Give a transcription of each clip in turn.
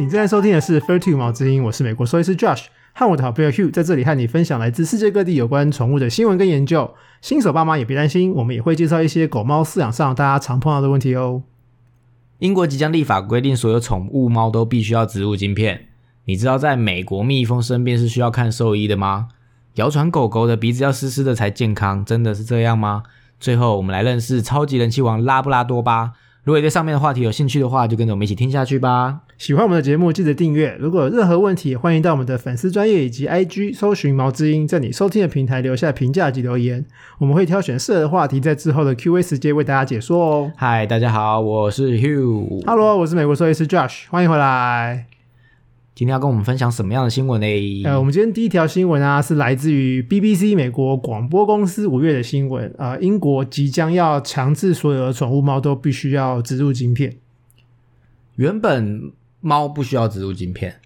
你正在收听的是《Fur Two 毛之音》，我是美国兽医师 Josh，和我的好朋友 Hugh 在这里和你分享来自世界各地有关宠物的新闻跟研究。新手爸妈也别担心，我们也会介绍一些狗猫饲养上大家常碰到的问题哦。英国即将立法规定，所有宠物猫都必须要植入晶片。你知道在美国蜜蜂生病是需要看兽医的吗？谣传狗狗的鼻子要湿湿的才健康，真的是这样吗？最后，我们来认识超级人气王拉布拉多吧。如果你对上面的话题有兴趣的话，就跟着我们一起听下去吧。喜欢我们的节目，记得订阅。如果有任何问题，欢迎到我们的粉丝专业以及 IG 搜寻毛之音，在你收听的平台留下评价及留言，我们会挑选适合的话题，在之后的 Q&A 时间为大家解说哦。嗨，大家好，我是 Hugh。Hello，我是美国兽医师 Josh，欢迎回来。今天要跟我们分享什么样的新闻呢？呃，我们今天第一条新闻啊，是来自于 BBC 美国广播公司五月的新闻。呃，英国即将要强制所有的宠物猫都必须要植入晶片。原本猫不需要植入晶片，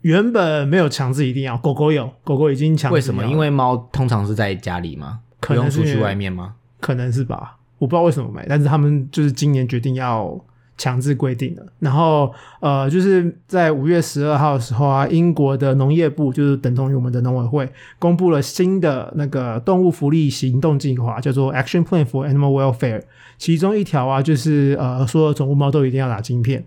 原本没有强制一定要，狗狗有，狗狗已经强。为什么？因为猫通常是在家里吗？不可能用出去外面吗？可能是吧，我不知道为什么没，但是他们就是今年决定要强制规定了。然后呃，就是在五月十二号的时候啊，英国的农业部就是等同于我们的农委会，公布了新的那个动物福利行动计划，叫做 Action Plan for Animal Welfare。其中一条啊，就是呃，所有宠物猫都一定要打晶片。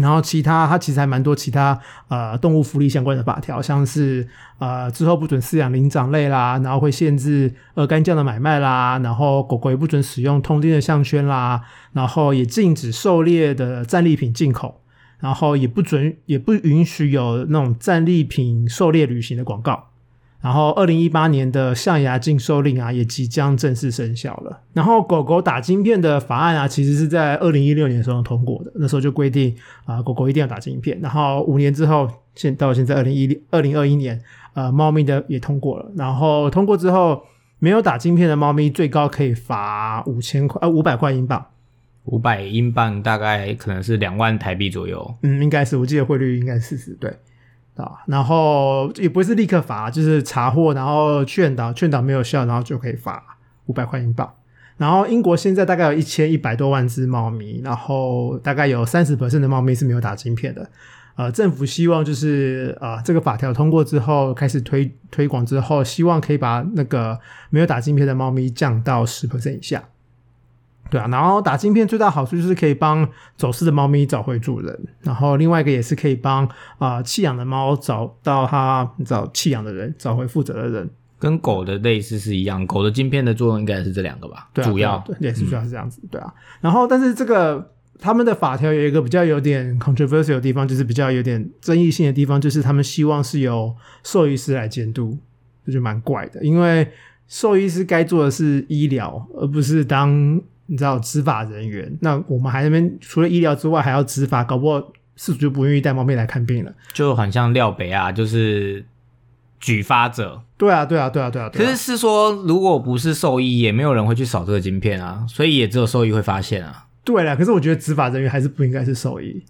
然后其他它其实还蛮多其他呃动物福利相关的法条，像是呃之后不准饲养灵长类啦，然后会限制鹅肝酱的买卖啦，然后狗狗也不准使用通电的项圈啦，然后也禁止狩猎的战利品进口，然后也不准也不允许有那种战利品狩猎旅行的广告。然后，二零一八年的象牙禁售令啊，也即将正式生效了。然后，狗狗打晶片的法案啊，其实是在二零一六年的时候通过的，那时候就规定啊、狗狗一定要打晶片。然后五年之后，现到现在二零一二零二一年，呃，猫咪的也通过了。然后通过之后，没有打晶片的猫咪最高可以罚五千块，呃，五百块英镑。五百英镑大概可能是两万台币左右。嗯，应该是，我记得汇率应该是四十对啊，然后也不是立刻罚，就是查获，然后劝导，劝导没有效，然后就可以罚五百块英镑。然后英国现在大概有一千一百多万只猫咪，然后大概有三十的猫咪是没有打晶片的。呃，政府希望就是呃这个法条通过之后，开始推推广之后，希望可以把那个没有打晶片的猫咪降到十以下。对啊，然后打晶片最大好处就是可以帮走失的猫咪找回主人，然后另外一个也是可以帮啊、弃养的猫找到它找弃养的人，找回负责的人。跟狗的类似是一样，狗的晶片的作用应该是这两个吧，对啊，主要对啊对，也是主要是这样子，对啊。然后，但是这个他们的法条有一个比较有点 controversial 的地方，就是比较有点争议性的地方，就是他们希望是由兽医师来监督，这就蛮怪的，因为兽医师该做的是医疗，而不是当你知道执法人员。那我们还那边除了医疗之外，还要执法，搞不好事主就不愿意带猫咪来看病了。就很像廖北啊，就是举发者。对啊，对啊，对啊，对啊。可是是说，如果不是兽医，也没有人会去扫这个晶片啊，所以也只有兽医会发现啊。对了，可是我觉得执法人员还是不应该是兽医。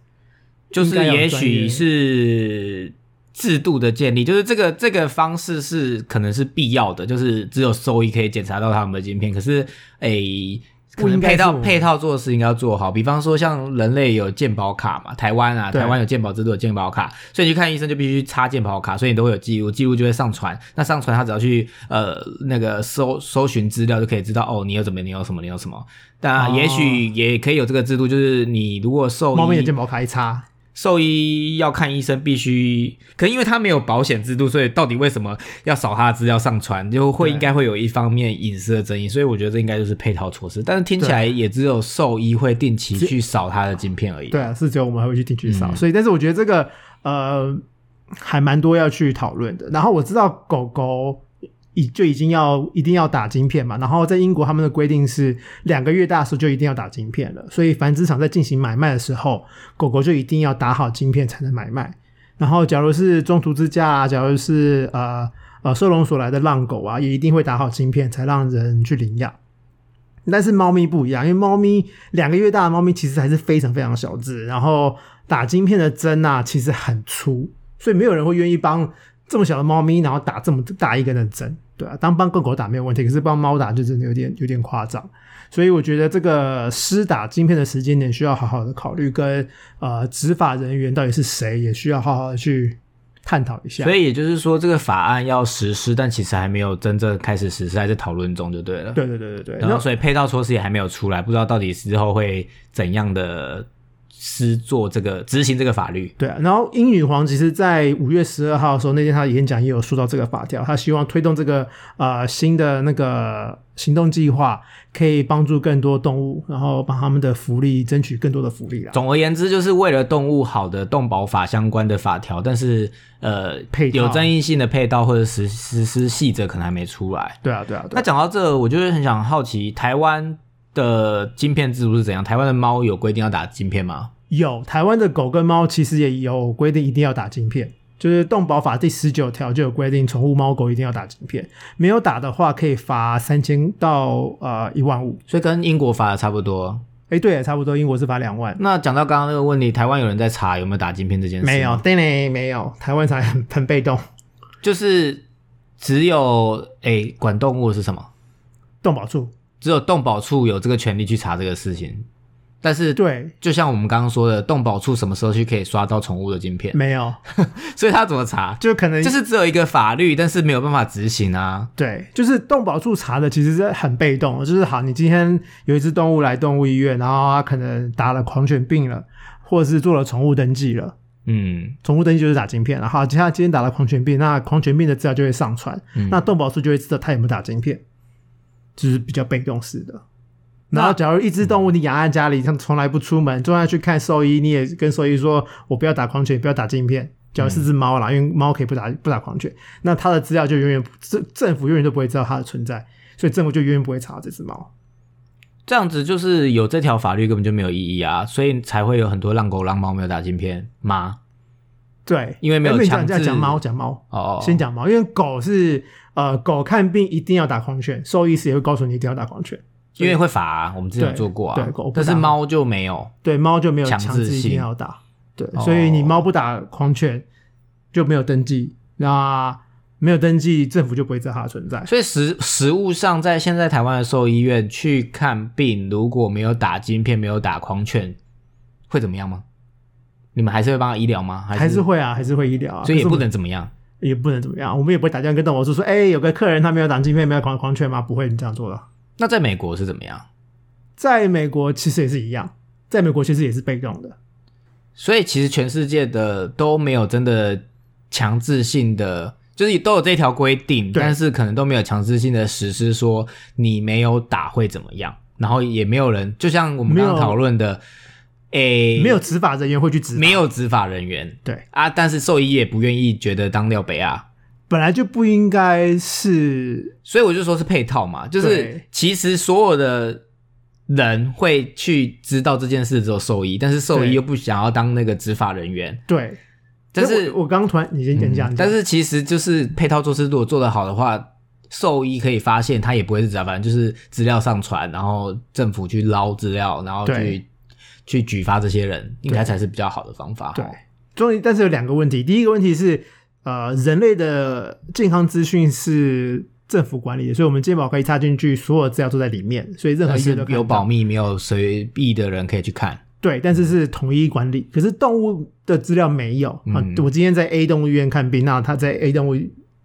就是也许是制度的建立，就是这个这个方式是可能是必要的，就是只有兽医可以检查到他们的晶片。可是，诶、可不应能配套配套做的事应该要做好，比方说像人类有健保卡嘛，台湾啊，台湾有健保制度有健保卡，所以你去看医生就必须插健保卡，所以你都会有记录，记录就会上传。那上传他只要去呃那个搜搜寻资料就可以知道哦，你有怎么，你有什么，你有什么。但哦也许也可以有这个制度，就是你如果兽医猫咪的健保卡一插，兽医要看医生必须，可因为他没有保险制度，所以到底为什么要扫他的资料上传，就会应该会有一方面隐私的争议，所以我觉得这应该就是配套措施。但是听起来也只有兽医会定期去扫他的晶片而已。对啊，是只有我们还会去定期扫，嗯所以但是我觉得这个呃还蛮多要去讨论的。然后我知道狗狗已就已经要一定要打晶片嘛，然后在英国他们的规定是两个月大时候就一定要打晶片了，所以繁殖场在进行买卖的时候，狗狗就一定要打好晶片才能买卖。然后假如是中途之家，假如是呃呃收容所来的浪狗啊，也一定会打好晶片才让人去领养。但是猫咪不一样，因为猫咪两个月大的猫咪其实还是非常非常小只，然后打晶片的针啊其实很粗，所以没有人会愿意帮这么小的猫咪，然后打这么大一根的针。对啊，当帮狗狗打没有问题，可是帮猫打就真的有点有点夸张。所以我觉得这个施打晶片的时间点需要好好的考虑，跟呃执法人员到底是谁，也需要好好的去探讨一下。所以也就是说，这个法案要实施，但其实还没有真正开始实施，还在讨论中就对了。对对对对对，然后所以配套措施也还没有出来，不知道到底之后会怎样的施做这个执行这个法律。对啊，然后英女皇其实，在五月十二号的时候，那天她的演讲也有说到这个法条，她希望推动这个呃新的那个行动计划，可以帮助更多动物，然后帮他们的福利争取更多的福利啦。总而言之，就是为了动物好的动保法相关的法条，但是呃配有争议性的配套或者实实施细则可能还没出来。对啊，对啊，对那啊。讲到这，我就是很想好奇，台湾的晶片制度是怎样？台湾的猫有规定要打晶片吗？有台湾的狗跟猫其实也有规定一定要打晶片，就是动保法第十九条就有规定，宠物猫狗一定要打晶片，没有打的话可以罚三千到呃一万五。所以跟英国罚的差不多。哎，对，差不多，英国是罚两万。那讲到刚刚那个问题，台湾有人在查有没有打晶片这件事？没有，对呢，没有，台湾才很很被动。就是只有哎管动物是什么？动保处只有动保处有这个权利去查这个事情。但是，对就像我们刚刚说的，动保处什么时候去可以刷到宠物的晶片？没有，所以他怎么查？就可能就是只有一个法律，但是没有办法执行啊。对，就是动保处查的其实是很被动，就是好，你今天有一只动物来动物医院，然后它可能打了狂犬病了，或者是做了宠物登记了。嗯，宠物登记就是打晶片，然后他今天打了狂犬病，那狂犬病的资料就会上传，嗯那动保处就会知道他有没有打晶片，就是比较被动式的。然后，假如一只动物你养在家里，它从来不出门，就算去看兽医，你也跟兽医说：“我不要打狂犬，不要打镜片。”假如是只猫啦，因为猫可以不打不打狂犬，那它的资料就永远政政府永远都不会知道它的存在，所以政府就永远不会查这只猫。这样子就是有这条法律根本就没有意义啊，所以才会有很多浪狗浪猫没有打镜片吗？对，因为没有强制讲猫讲猫，哦，先讲猫，因为狗是呃狗看病一定要打狂犬，兽医师也会告诉你一定要打狂犬。因为会罚、啊，我们之前有做过啊。对狗但是猫就没有。对，猫就没有强制性定要打，对，哦所以你猫不打狂犬就没有登记，那没有登记，政府就不会知道它的存在。所以实实物上，在现在台湾的兽医院去看病，如果没有打晶片，没有打狂犬，会怎么样吗？你们还是会帮他医疗吗？还还是会啊，还是会医疗啊，所以也不能怎么样。也不能怎么样，我们也不会打电话跟动物说说，哎、有个客人他没有挡镜片，没有狂狂犬吗？不会你这样做的。那在美国是怎么样？在美国其实也是一样，在美国其实也是被动的，所以其实全世界的都没有真的强制性的，就是都有这条规定，但是可能都没有强制性的实施说你没有打会怎么样，然后也没有人，就像我们刚刚讨论的，诶，没有执法人员会去执，没有执法人员。对，啊，但是兽医也不愿意觉得当廖北啊。本来就不应该是所以我就说是配套嘛，就是其实所有的人会去知道这件事只有兽医，但是兽医又不想要当那个执法人员，对。但是我我刚刚突然你先讲讲，嗯但是其实就是配套措施，如果做得好的话，兽医可以发现他也不会是执法，反正就是资料上传，然后政府去捞资料，然后去对去举发这些人，应该才是比较好的方法。对，终于，但是有两个问题。第一个问题是，呃，人类的健康资讯是政府管理的，所以我们健保可以插进去，所有资料都在里面，所以任何一个有保。密，没有随意的人可以去看。对，但是是统一管理。可是动物的资料没有、啊嗯。我今天在 A 动物医院看病，那他在 A 动物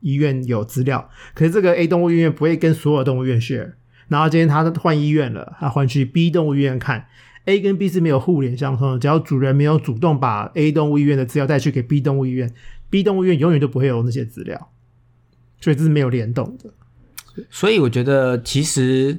医院有资料，可是这个 A 动物医院不会跟所有动物医院 share。然后今天他换医院了，他换去 B 动物医院看。A 跟 B 是没有互联相通的，只要主人没有主动把 A 动物医院的资料带去给 B 动物医院，B 动物医院永远都不会有那些资料，所以这是没有联动的。所以我觉得其实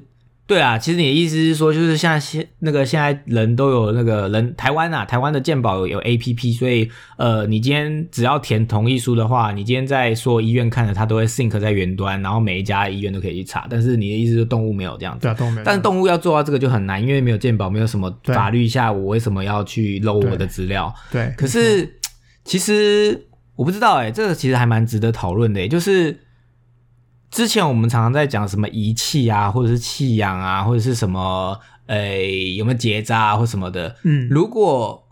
对啊，其实你的意思是说，就是像现那个现在人都有那个人台湾啊，台湾的健保有有 A P P，所以呃，你今天只要填同意书的话，你今天在所有医院看的，它都会 sync 在云端，然后每一家医院都可以去查。但是你的意思是动物没有这样子。对啊，动物没有。但是动物要做到这个就很难，因为没有健保，没有什么法律下，我为什么要去漏我的资料？对，可是其实我不知道哎、这个其实还蛮值得讨论的、欸，就是之前我们常常在讲什么仪器啊，或者是弃养啊，或者是什么呃有没有结扎啊或什么的。嗯，如果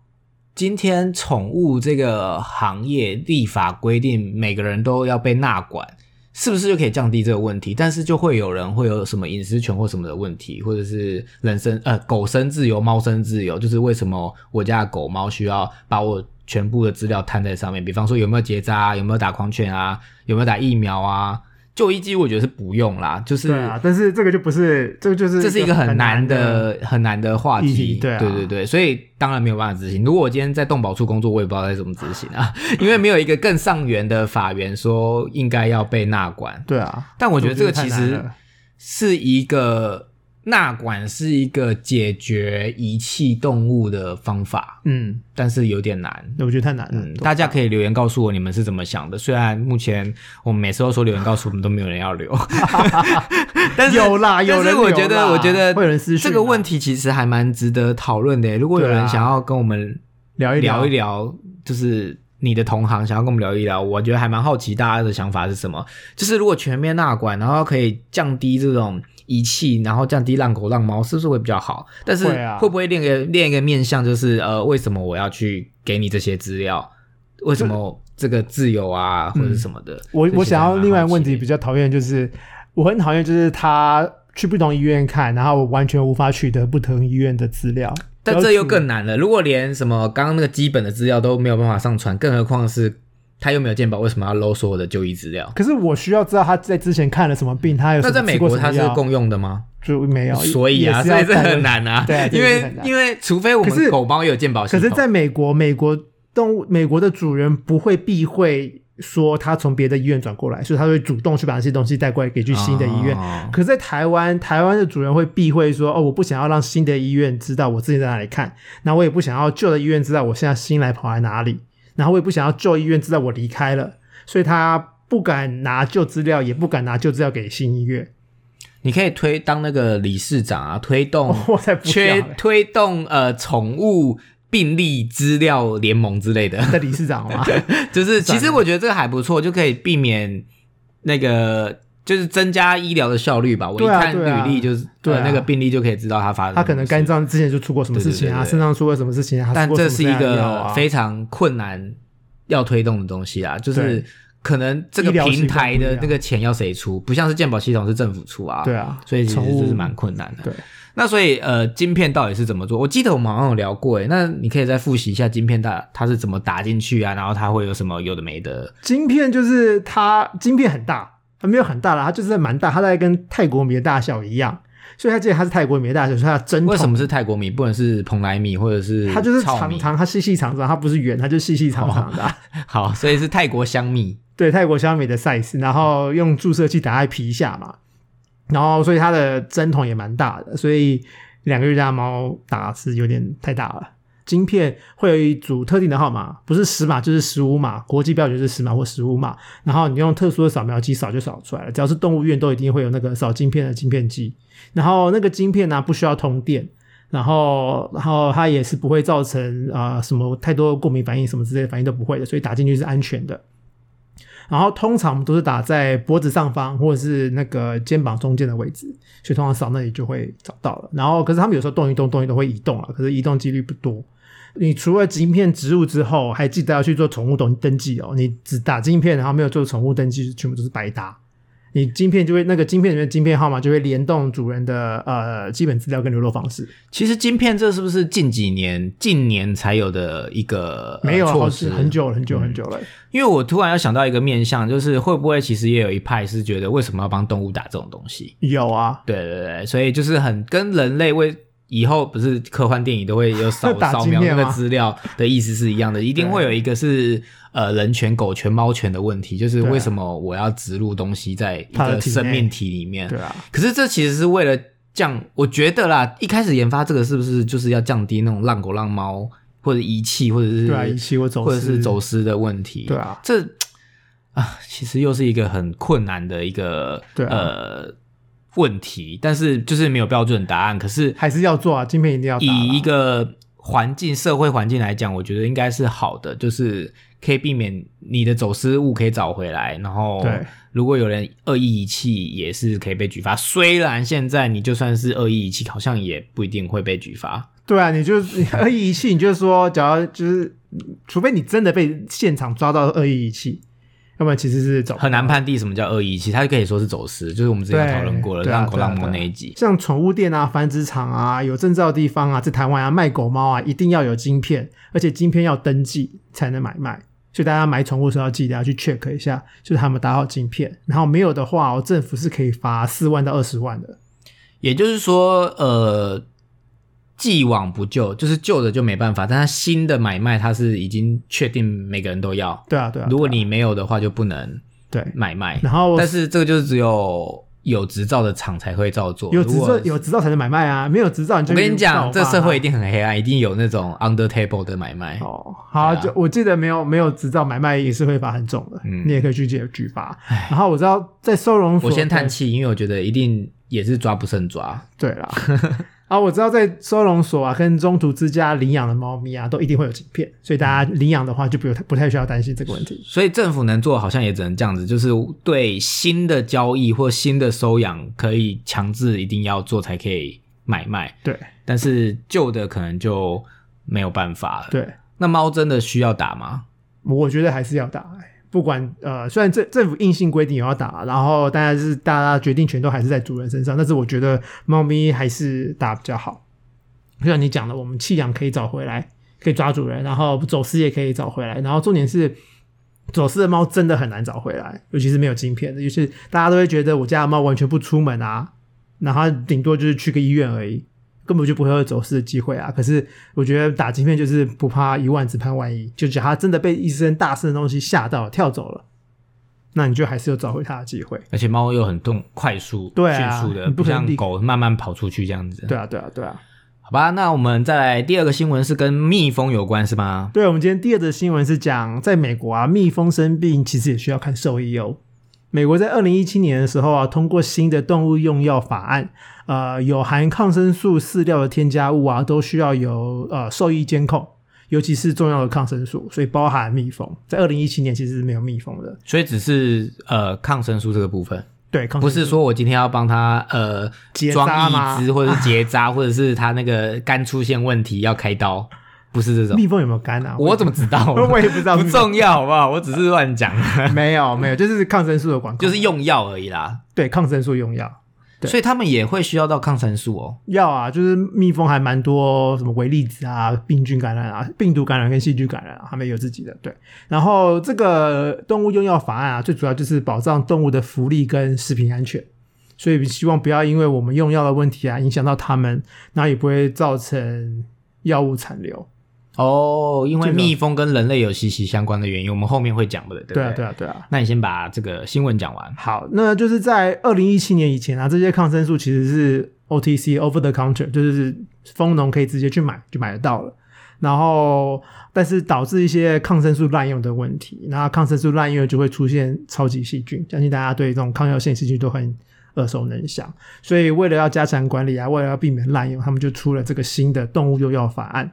今天宠物这个行业立法规定每个人都要被纳管，是不是就可以降低这个问题？但是就会有人会有什么隐私权或什么的问题，或者是人身呃狗身自由、猫身自由，就是为什么我家的狗猫需要把我全部的资料摊在上面？比方说有没有结扎、啊，有没有打狂犬啊，有没有打疫苗啊？就医机我觉得是不用啦，就是对啊，但是这个就不是，这个就是这是一个很难的，很难的话题，对啊对对对，所以当然没有办法执行。如果我今天在动保处工作，我也不知道该怎么执行啊，因为没有一个更上元的法源说应该要被纳管。对啊。但我觉得这个其实是一个纳管是一个解决遗弃动物的方法，嗯，但是有点难。我觉得太难了。嗯，大家可以留言告诉我你们是怎么想的。虽然目前我们每次都说留言告诉我们，都没有人要留，但是有啦有人我觉得，我觉得会有人私讯这个问题题其实还蛮值得讨论的。如果有人想要跟我们聊一聊一，聊，就是你的同行想要跟我们聊一聊，我觉得还蛮好奇大家的想法是什么。就是如果全面纳管，然后可以降低这种遗弃，然后降低浪狗浪猫，是不是会比较好？但是会不会练个练一个面向，就是呃，为什么我要去给你这些资料？为什么这个自由啊，或者是什么的？我我想要另外一个问题比较讨厌就是，我很讨厌就是他去不同医院看，然后我完全无法取得不同医院的资料。但这又更难了。如果连什么刚刚那个基本的资料都没有办法上传，更何况是他又没有健保，为什么要搂所有的就医资料？可是我需要知道他在之前看了什么病，他有什么那在美国什么药它是共用的吗？就没有，所以啊，这很难啊。对这因为因为除非我们狗猫也有健保系统，可是，在美国，美国动物美国的主人不会避讳说他从别的医院转过来，所以他会主动去把那些东西带过来给去新的医院。哦可是，在台湾，台湾的主人会避讳说：“哦，我不想要让新的医院知道我自己在哪里看，那我也不想要旧的医院知道我现在新来跑来哪里，然后我也不想要旧医院知道我离开了，所以他不敢拿旧资料，也不敢拿旧资料给新医院。你可以推当那个理事长啊，推动我才不缺推动呃宠物病例资料联盟之类的，的理事长嘛，就是其实我觉得这个还不错，就可以避免那个就是增加医疗的效率吧。我一看履历就是对啊呃那个病例就可以知道他发生他可能肝脏之前就出过什么事情啊，对对对对肾脏出过什么事情啊，但这是一个啊非常困难要推动的东西啊，就是可能这个平台的那个钱要谁出，不像是健保系统是政府出啊，对啊，所以其实宠物这是蛮困难的。对。那所以呃，晶片到底是怎么做？我记得我们好像有聊过诶，那你可以再复习一下晶片它它是怎么打进去啊，然后它会有什么有的没的。晶片就是它晶片很大，它没有很大啦，它就是蛮大，它大概跟泰国米的大小一样，所以它记得它是泰国米的大小，所以它的针筒为什么是泰国米，不能是蓬莱米或者是它就是？长长，它细细长长，它不是圆，它就细细长长的啊、好，所以是泰国香米。对，泰国香米的 size，然后用注射器打在皮下嘛，然后所以它的针筒也蛮大的，所以两个月大的猫打是有点太大了。晶片会有一组特定的号码，不是十码就是十五码，国际标准是十码或十五码，然后你用特殊的扫描机扫就扫出来了。只要是动物园都一定会有那个扫晶片的晶片机，然后那个晶片呢、不需要通电。然后，然后它也是不会造成啊、什么太多过敏反应什么之类的反应都不会的，所以打进去是安全的。然后通常我们都是打在脖子上方或者是那个肩膀中间的位置，所以通常扫那里就会找到了。然后可是他们有时候动一动动一动会移动了，可是移动几率不多。你除了晶片植入之后，还记得要去做宠物登登记哦。你只打晶片，然后没有做宠物登记，全部都是白搭。你晶片就会那个晶片里面的晶片号码就会联动主人的呃基本资料跟联络方式。其实晶片这是不是近几年、近年才有的一个、呃没有？很久了很久很久了。因为我突然要想到一个面向，就是会不会其实也有一派是觉得为什么要帮动物打这种东西？有啊，对对对，所以就是很跟人类为以后不是科幻电影都会有扫 扫描那个资料的意思是一样的，一定会有一个是呃人权、狗权、猫权的问题，就是为什么我要植入东西在一个生命体里面？对啊，可是这其实是为了降，我觉得啦，一开始研发这个是不是就是要降低那种浪狗浪猫或者遗弃或者是对啊，遗弃或走或者是走私的问题？对啊，这啊，其实又是一个很困难的一个呃问题，但是就是没有标准答案。可是还是要做啊，晶片一定要以一个环境、社会环境来讲，我觉得应该是好的，就是可以避免你的走私物可以找回来，然后对如果有人恶意遗弃，也是可以被举发。虽然现在你就算是恶意遗弃，好像也不一定会被举发。对啊，你就你恶意遗弃，你就说，假如就是，除非你真的被现场抓到恶意遗弃，要不然其实是走很难。判定什么叫恶意，其实它就可以说是走私，就是我们之前讨论过了，让狗浪对啊摸那一集。像宠物店啊、繁殖场啊、有证照的地方啊，在台湾啊卖狗猫啊，一定要有晶片，而且晶片要登记才能买卖。所以大家买宠物的时候要记得要去 check 一下，就是他们打好晶片，然后没有的话、哦，政府是可以罚四万到二十万的。也就是说，呃，既往不咎，就是旧的就没办法，但他新的买卖他是已经确定每个人都要。对啊，对啊。如果你没有的话，就不能对，买卖。然后但是这个就是只有有执照的厂才会照做。有执照有执照才能买卖啊，没有执照你就我跟你讲，告这社会一定很黑暗，一定有那种 under table 的买卖。哦，好，就我记得没有没有执照买卖也是会罚很重的，嗯你也可以去举举发。然后我知道在收容所，我先叹气，因为我觉得一定也是抓不胜抓。对啦。啊，我知道在收容所啊，跟中途之家领养的猫咪啊，都一定会有晶片，所以大家领养的话就不用不太需要担心这个问题。所以政府能做好像也只能这样子，就是对新的交易或新的收养可以强制一定要做才可以买卖，对但是旧的可能就没有办法了。对，那猫真的需要打吗？我觉得还是要打、欸不管呃，虽然政政府硬性规定也要打，然后当然是大家决定权都还是在主人身上，但是我觉得猫咪还是打比较好。就像你讲的，我们弃养可以找回来，可以抓主人，然后走私也可以找回来，然后重点是走私的猫真的很难找回来，尤其是没有晶片的，就是大家都会觉得我家的猫完全不出门啊，然后顶多就是去个医院而已，根本就不会有走私的机会啊。可是我觉得打晶片就是不怕一万，只怕万一，就假如它真的被一声大声的东西吓到跳走了，那你就还是有找回它的机会。而且猫又很动、快速、对啊迅速的，你不像狗慢慢跑出去这样子。对啊，对啊，对啊。好吧，那我们再来第二个新闻是跟蜜蜂有关是吗？对，我们今天第二则新闻是讲，在美国啊，蜜蜂生病其实也需要看兽医哦。美国在二零一七年的时候啊，通过新的动物用药法案，呃，有含抗生素饲料的添加物啊，都需要有呃兽医监控，尤其是重要的抗生素，所以包含蜜蜂，在二零一七年其实是没有蜜蜂的。所以只是呃抗生素这个部分，对，抗不生素。是说我今天要帮他呃结装扎吗？义肢，或者是结扎，或者是他那个肝出现问题要开刀，不是这种。蜜蜂有没有肝啊？我怎么知道？我也不知道不重要，好不好？我只是乱讲，没有没有，就是抗生素的广告，就是用药而已啦。对抗生素用药。对所以他们也会需要到抗生素哦。要啊，就是蜜蜂还蛮多什么微粒子啊、病菌感染啊、病毒感染跟细菌感染啊，他们有自己的对。然后这个动物用药法案啊，最主要就是保障动物的福利跟食品安全，所以希望不要因为我们用药的问题啊，影响到他们，然后也不会造成药物残留。哦，因为蜜蜂跟人类有息息相关的原因，我们后面会讲的，对不对啊，对对啊，对啊。那你先把这个新闻讲完。好，那就是在二零一七年以前啊，这些抗生素其实是 OTC over the counter，就是蜂农可以直接去买就买得到了。然后，但是导致一些抗生素滥用的问题，那抗生素滥用就会出现超级细菌，相信大家对这种抗药性细菌都很耳熟能详。所以，为了要加强管理啊，为了要避免滥用，他们就出了这个新的动物用药法案。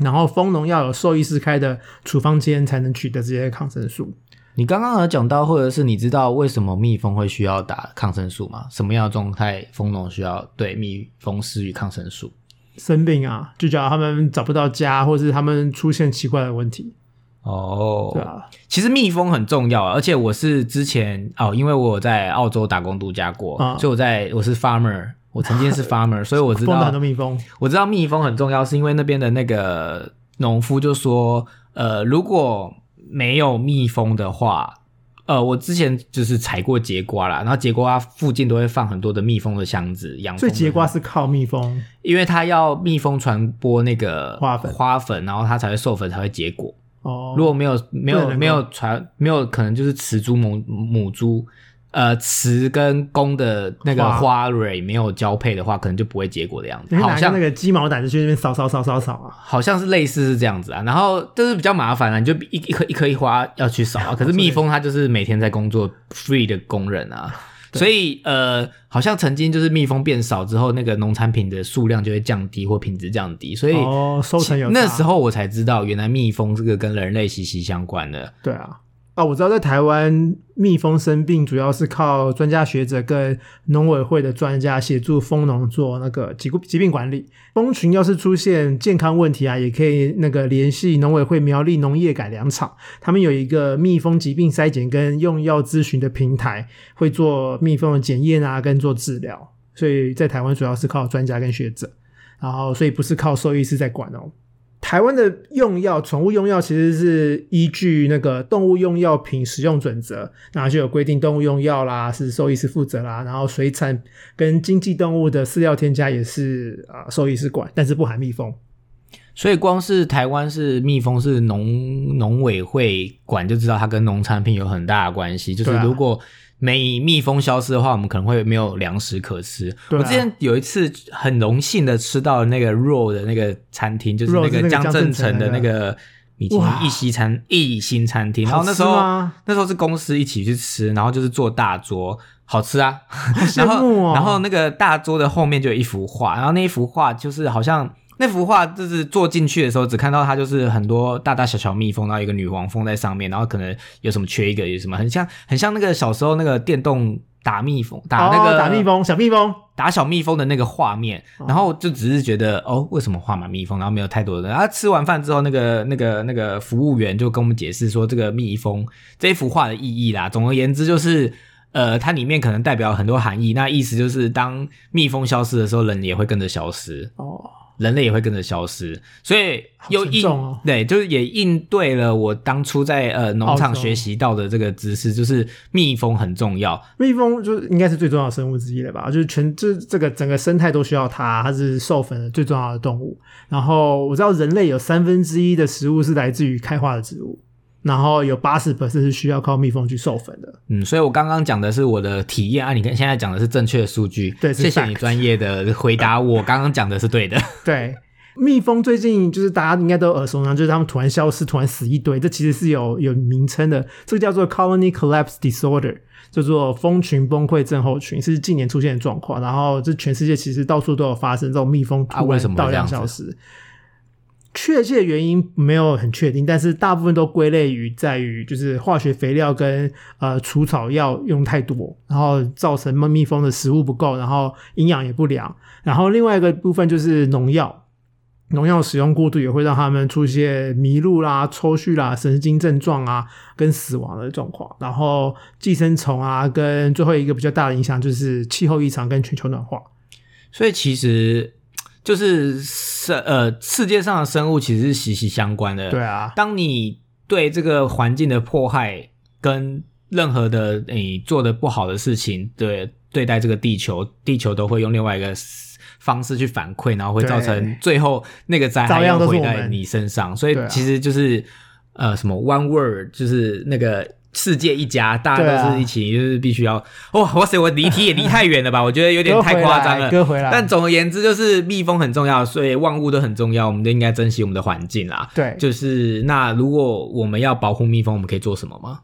然后，蜂农要有兽医师开的处方间才能取得这些抗生素。你刚刚有讲到，或者是你知道为什么蜜蜂会需要打抗生素吗？什么样的状态蜂农需要对蜜蜂施予抗生素？生病啊，就假如他们找不到家，或是他们出现奇怪的问题，哦，对啊，其实蜜蜂很重要啊，而且我是之前哦，因为我有在澳洲打工度假过，啊所以我在我是 farmer，我曾经是 farmer，所以我知道多蜜蜂，我知道蜜蜂很重要，是因为那边的那个农夫就说，呃，如果没有蜜蜂的话。呃，我之前就是采过节瓜啦，然后节瓜附近都会放很多的蜜蜂的箱子，养蜂所以节瓜是靠蜜蜂。因为它要蜜蜂传播那个花粉花粉，然后它才会授粉，才会结果。哦，如果没有没有没有传没有可能就是雌株母母猪，呃，雌跟公的那个花花蕊没有交配的话，可能就不会结果的样子。好像那个鸡毛掸子去那边扫扫扫扫扫啊，好像是类似是这样子啊，然后就是比较麻烦啊，你就一一颗一颗一花要去扫啊。可是蜜蜂它就是每天在工作 free 的工人啊，所以呃，好像曾经就是蜜蜂变少之后，那个农产品的数量就会降低或品质降低，所以哦，收成有那时候我才知道，原来蜜蜂这个跟人类息息相关的。对啊。啊，我知道在台湾蜜蜂生病，主要是靠专家学者跟农委会的专家协助蜂农做那个疾疾病管理。蜂群要是出现健康问题啊，也可以那个联系农委会苗栗农业改良场，他们有一个蜜蜂疾病筛检跟用药咨询的平台，会做蜜蜂的检验啊，跟做治疗。所以在台湾主要是靠专家跟学者，然后所以不是靠兽医师在管哦。台湾的用药，宠物用药其实是依据那个动物用药品使用准则，然后就有规定动物用药啦，是兽医师负责啦，然后水产跟经济动物的饲料添加也是啊兽医师管，但是不含蜜蜂。所以光是台湾是蜜蜂是农农委会管，就知道它跟农产品有很大的关系。就是如果没蜜蜂消失的话，我们可能会没有粮食可吃。我之前有一次很荣幸的吃到那个 RO 的那个餐厅，就是那个江镇城的那个米其林一西餐一星餐厅。然后那时候那时候是公司一起去吃，然后就是坐大桌，好吃啊。然后然后那个大桌的后面就有一幅画，然后那一幅画就是好像。那幅画就是坐进去的时候，只看到它就是很多大大小小蜜蜂，然后一个女王蜂在上面，然后可能有什么缺一个，有什么很像很像那个小时候那个电动打蜜蜂打那个打蜜蜂小蜜蜂打小蜜蜂的那个画面，然后就只是觉得哦，为什么画满蜜蜂，然后没有太多的人。然后吃完饭之后，那个那个那个服务员就跟我们解释说，这个蜜蜂这幅画的意义啦。总而言之，就是呃，它里面可能代表很多含义。那意思就是，当蜜蜂消失的时候，人也会跟着消失哦。人类也会跟着消失，所以又应对，就是也应对了我当初在呃农场学习到的这个知识，就是蜜蜂很重要。蜜蜂就是应该是最重要的生物之一了吧？就是全这这个整个生态都需要它，它是授粉的最重要的动物。然后我知道人类有三分之一的食物是来自于开花的植物。然后有八十 percent 是需要靠蜜蜂去授粉的。嗯，所以我刚刚讲的是我的体验啊，你看现在讲的是正确的数据。对，谢谢你专业的回答，我刚刚讲的是对的。对，蜜蜂最近就是大家应该都耳熟能，就是它们突然消失，突然死一堆，这其实是有有名称的，这个叫做 colony collapse disorder，叫做蜂群崩溃症候群，是近年出现的状况。然后这全世界其实到处都有发生这种蜜蜂突然大量消失。确切原因没有很确定，但是大部分都归类于在于就是化学肥料跟呃除草药用太多，然后造成蜜蜜蜂的食物不够，然后营养也不良。然后另外一个部分就是农药，农药使用过度也会让他们出现迷路啦、抽搐啦、神经症状啊，跟死亡的状况。然后寄生虫啊，跟最后一个比较大的影响就是气候异常跟全球暖化。所以其实。就是生呃，世界上的生物其实是息息相关的。对啊，当你对这个环境的迫害跟任何的你做的不好的事情，对对待这个地球，地球都会用另外一个方式去反馈，然后会造成最后那个灾害要回在你身上。所以其实就是呃，什么 one word，就是那个。世界一家，大家都是一起，就是必须要哇！哇塞，我离题也离太远了吧？我觉得有点太夸张了。割回来。但总而言之，就是蜜蜂很重要，所以万物都很重要，我们都应该珍惜我们的环境啦。对，就是那如果我们要保护蜜蜂，我们可以做什么吗？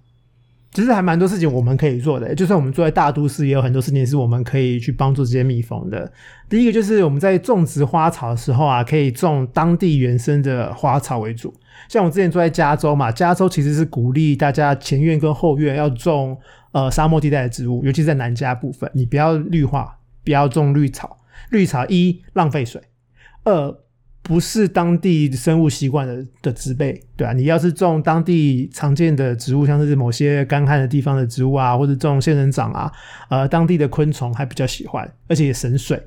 其实还蛮多事情我们可以做的，就算我们住在大都市，也有很多事情是我们可以去帮助这些蜜蜂的。第一个就是我们在种植花草的时候啊，可以种当地原生的花草为主。像我之前住在加州嘛，加州其实是鼓励大家前院跟后院要种呃沙漠地带的植物，尤其在南加部分，你不要绿化，不要种绿草。绿草一浪费水，二不是当地生物习惯的的植被，对啊，你要是种当地常见的植物，像是某些干旱的地方的植物啊，或者种仙人掌啊，呃，当地的昆虫还比较喜欢，而且也省水。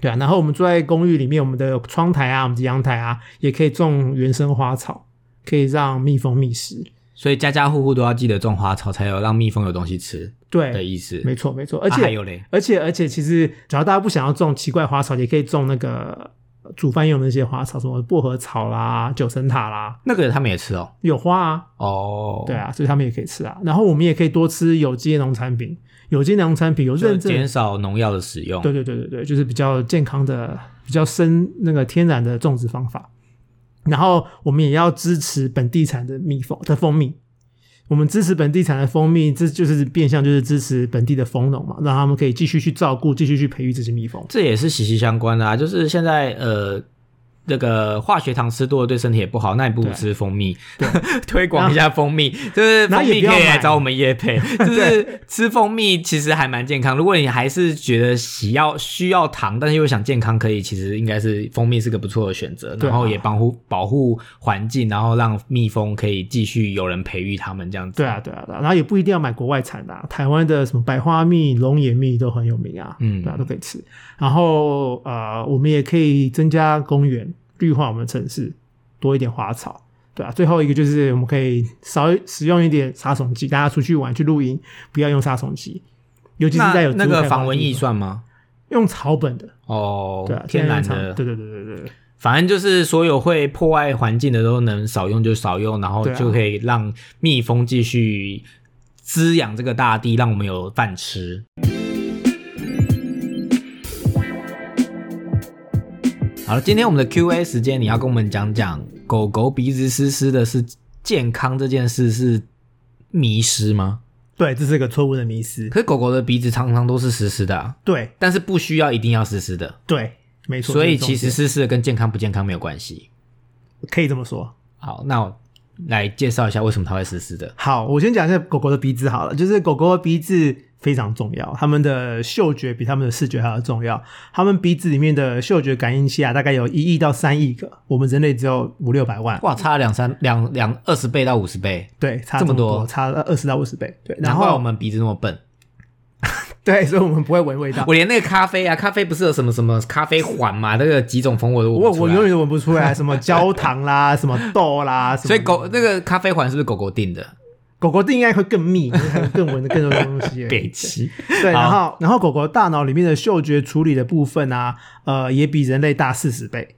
对啊，然后我们住在公寓里面，我们的窗台啊，我们的阳台啊，也可以种原生花草，可以让蜜蜂觅食。所以家家户户都要记得种花草，才有让蜜蜂有东西吃。对的意思，没错没错。而且还有嘞，而且而且，其实只要大家不想要种奇怪花草，也可以种那个煮饭用的那些花草，什么薄荷草啦、九层塔啦，那个他们也吃哦，有花啊。哦，对啊，所以他们也可以吃啊。然后我们也可以多吃有机农产品。有机农产品有认证，减少农药的使用。对对对对对，就是比较健康的、比较生那个天然的种植方法。然后我们也要支持本地产的蜜蜂的蜂蜜。我们支持本地产的蜂蜜，这就是变相就是支持本地的蜂农嘛，让他们可以继续去照顾、继续去培育这些蜜蜂。这也是息息相关的啊！就是现在呃，这个化学糖吃多了对身体也不好，那你不如吃蜂蜜，对 推广一下蜂蜜，就是蜂蜜可以来找我们叶配，就是吃蜂蜜其实还蛮健康。如果你还是觉得喜要需要糖，但是又想健康，可以其实应该是蜂蜜是个不错的选择，然后也保护保护环境，然后让蜜蜂可以继续有人培育它们这样子。对啊，对啊，对啊，然后也不一定要买国外产的、啊，台湾的什么百花蜜、龙眼蜜都很有名啊，嗯对啊，都可以吃。然后呃，我们也可以增加公园，绿化我们的城市，多一点花草，对啊。最后一个就是我们可以少使用一点杀虫剂，大家出去玩去露营不要用杀虫剂，尤其是在有那那个防蚊液的地方算吗？用草本的，哦，对啊，天然的，对对对对对对。反正就是所有会破坏环境的都能少用就少用，然后就可以让蜜蜂继续滋养这个大地，让我们有饭吃。好了，今天我们的 Q&A 时间，你要跟我们讲讲狗狗鼻子湿湿的是健康这件事是迷失吗？对，这是个错误的迷失。可是狗狗的鼻子常常都是湿湿的、啊，对但是不需要一定要湿湿的，对，没错。所以其实湿湿的跟健康不健康没有关系。可以这么说。好，那我来介绍一下为什么它会湿湿的。好，我先讲一下狗狗的鼻子好了，就是狗狗的鼻子非常重要，他们的嗅觉比他们的视觉还要重要。他们鼻子里面的嗅觉感应器啊，大概有一亿到三亿个，我们人类只有五六百万，哇，差了两三两两二十倍到五十倍，对，差这么么多差二十到五十倍，对。然难怪后我们鼻子那么笨。对，所以我们不会闻味道。我连那个咖啡啊，咖啡不是有什么什么咖啡环嘛，那个几种风味都闻不出来我我永远都闻不出来什么焦糖啦，什么豆啦，所以狗那个咖啡环是不是狗狗定的？狗狗的应该会更密，更闻的更多东西。北齐对，然后然后狗狗大脑里面的嗅觉处理的部分啊，呃，也比人类大四十倍。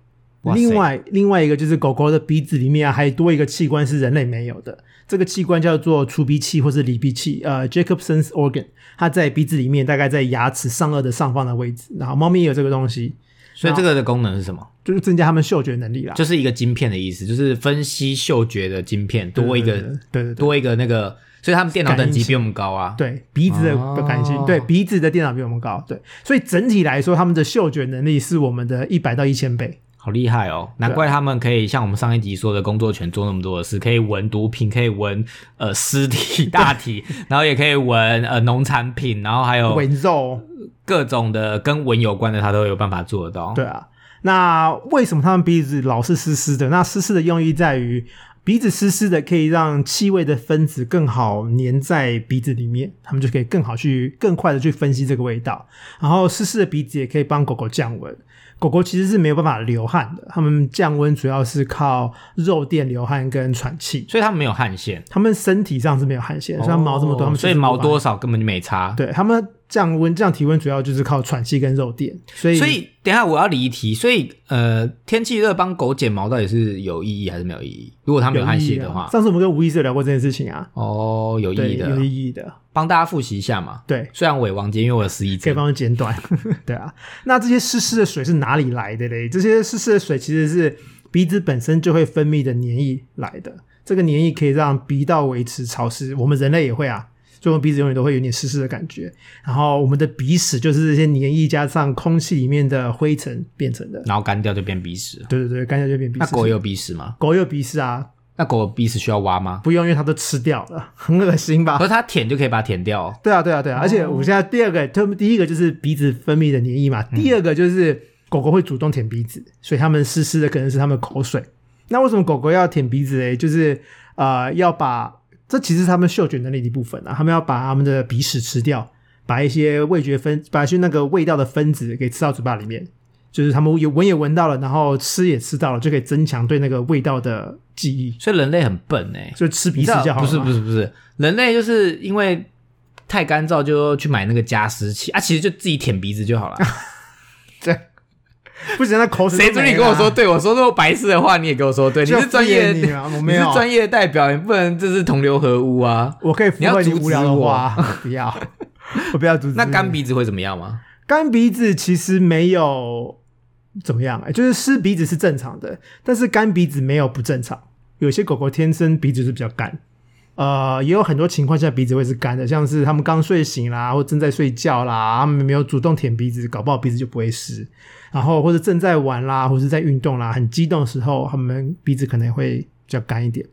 另外另外一个就是狗狗的鼻子里面啊，还多一个器官是人类没有的，这个器官叫做除鼻器或是离鼻器，呃，Jacobson's organ，它在鼻子里面，大概在牙齿上颚的上方的位置。然后猫咪也有这个东西，所以这个的功能是什么？就是增加他们嗅觉能力啦。就是一个晶片的意思，就是分析嗅觉的晶片，多一个对对对对多一个那个，所以他们电脑等级比我们高啊。对鼻子的哦感性，对鼻子的电脑比我们高，对，所以整体来说，他们的嗅觉能力是我们的一百到一千倍。好厉害哦！难怪他们可以像我们上一集说的工作犬做那么多的事，可以闻毒品，可以闻呃 尸体大体，然后也可以闻呃农产品，然后还有闻肉，各种的跟闻有关的，他都有办法做得到。对啊，那为什么他们鼻子老是湿湿的？那湿湿的用意在于，鼻子湿湿的可以让气味的分子更好粘在鼻子里面，他们就可以更好去、更快的去分析这个味道。然后湿湿的鼻子也可以帮狗狗降温。狗狗其实是没有办法流汗的，它们降温主要是靠肉垫流汗跟喘气。所以它们没有汗腺，它们身体上是没有汗腺，所以它毛这么多，它们哦所以毛多少根本就没差。对，它们降温、降体温主要就是靠喘气跟肉垫。所以，所以等一下我要离题，所以呃，天气热帮狗剪毛到底是有意义还是没有意义？如果它没有汗腺的话，上次我们跟吴医师有聊过这件事情啊，哦，有意，义的有，意义的，帮大家复习一下嘛。对，虽然我也忘记，因为我有失忆症。可以帮我剪短，对啊。那这些湿湿的水是哪里来的嘞？这些湿湿的水其实是鼻子本身就会分泌的黏液来的，这个黏液可以让鼻道维持潮湿，我们人类也会啊。所以我们鼻子永远都会有点湿湿的感觉，然后我们的鼻屎就是这些黏液加上空气里面的灰尘变成的。然后干掉就变鼻屎了。对对对，干掉就变鼻屎。那狗有鼻屎吗？狗有鼻屎啊，那狗的鼻屎需要挖吗？不用，因为它都吃掉了，很恶心吧可？是它舔就可以把它舔掉哦。对啊，对啊，对啊，而且我现在第二个，他们第一个就是鼻子分泌的黏液嘛，第二个就是狗狗会主动舔鼻子，所以它们湿湿的可能是它们的口水。那为什么狗狗要舔鼻子嘞？就是呃，要把这其实是它们嗅觉能力的一部分啊，它们要把它们的鼻屎吃掉，把一些味觉分，把一些那个味道的分子给吃到嘴巴里面。就是他们也闻也闻到了，然后吃也吃到了，就可以增强对那个味道的记忆。所以人类很笨哎、就吃鼻屎就好了。不是不是不是，人类就是因为太干燥，就去买那个加湿器啊，其实就自己舔鼻子就好了。不行，那口水谁准你跟我说对？我说这种白痴的话，你也跟我说对。你是专业你啊我没有你是专业代表，你不能这是同流合污啊。我可以附你要阻止和你无聊的我话，不要，我不要阻止。那干鼻子会怎么样吗？干鼻子其实没有怎么样、欸，就是湿鼻子是正常的，但是干鼻子没有不正常。有些狗狗天生鼻子是比较干，呃，也有很多情况下鼻子会是干的，像是他们刚睡醒啦，或正在睡觉啦，他们没有主动舔鼻子，搞不好鼻子就不会湿。然后或者正在玩啦，或是在运动啦，很激动的时候，他们鼻子可能会比较干一点。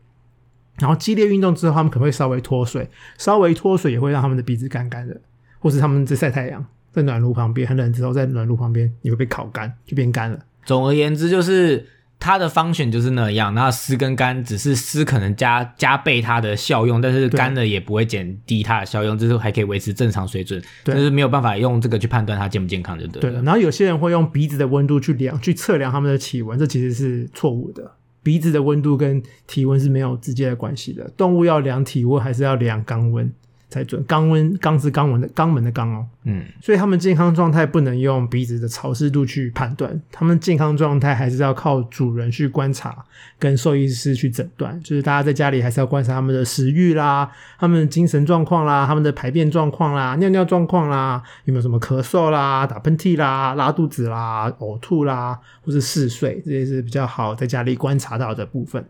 然后激烈运动之后，他们可能会稍微脱水，稍微脱水也会让他们的鼻子干干的，或是他们在晒太阳，在暖炉旁边很冷之后，在暖炉旁边你会被烤干，就变干了。总而言之，就是它的方选就是那样，然后湿跟干只是湿可能加加倍它的效用，但是干的也不会减低它的效用，就是还可以维持正常水准，对就是没有办法用这个去判断它健不健康，就对了。对的，然后有些人会用鼻子的温度去量，去测量他们的体温，这其实是错误的。鼻子的温度跟体温是没有直接的关系的。动物要量体温，还是要量肛温才准。肛温，肛是肛门的肛门的肛哦。嗯，所以他们健康状态不能用鼻子的潮湿度去判断，他们健康状态还是要靠主人去观察，跟兽医师去诊断。就是大家在家里还是要观察他们的食欲啦、他们的精神状况啦、他们的排便状况啦、尿尿状况啦，有没有什么咳嗽啦、打喷嚏啦、拉肚子啦、呕吐啦，或是嗜睡，这些是比较好在家里观察到的部分。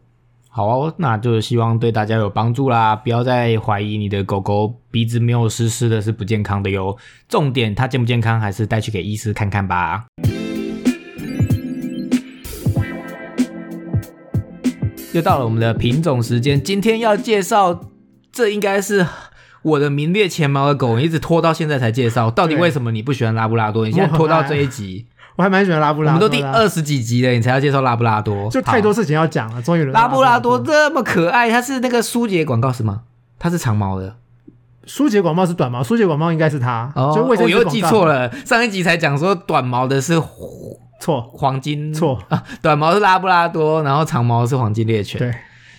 好哦，那就希望对大家有帮助啦！不要再怀疑你的狗狗鼻子没有湿湿的是不健康的哟。重点它健不健康，还是带去给医师看看吧。又到了我们的品种时间，今天要介绍，这应该是我的名列前茅的狗，一直拖到现在才介绍。到底对为什么你不喜欢拉布拉多？你现在拖到这一集，我还蛮喜欢拉布拉多的啊，们都第二十几集了，你才要介绍拉布拉多，就太多事情要讲了，终于拉布拉多多。这么可爱，它是那个舒洁广告是吗？它是长毛的舒洁广茂是短毛，舒洁广茂应该是它，哦就我又记错了。上一集才讲说短毛的是错黄金，错，啊，短毛是拉布拉多，然后长毛是黄金猎犬，对，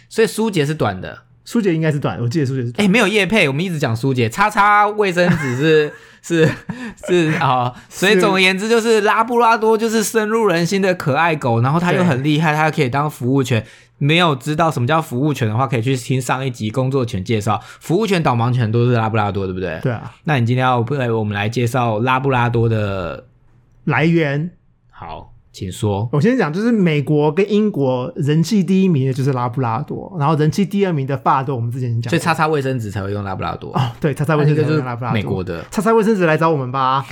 所以舒洁是短的。舒洁应该是短，我记得苏杰是短。哎，没有叶配，我们一直讲苏杰，叉叉卫生纸是 是是啊、所以总而言之就是拉布拉多就是深入人心的可爱狗，然后它又很厉害，它可以当服务犬。没有知道什么叫服务犬的话，可以去听上一集工作犬介绍，服务犬、导盲犬都是拉布拉多，对不对？对啊，那你今天要为我们来介绍拉布拉多的，来源好，请说。我先讲，就是美国跟英国人气第一名的就是拉布拉多，然后人气第二名的法斗，我们之前讲过。所以擦擦卫生纸才会用拉布拉多，哦，对，擦擦卫生纸那个就是用拉布拉多，美国的。擦擦卫生纸来找我们吧。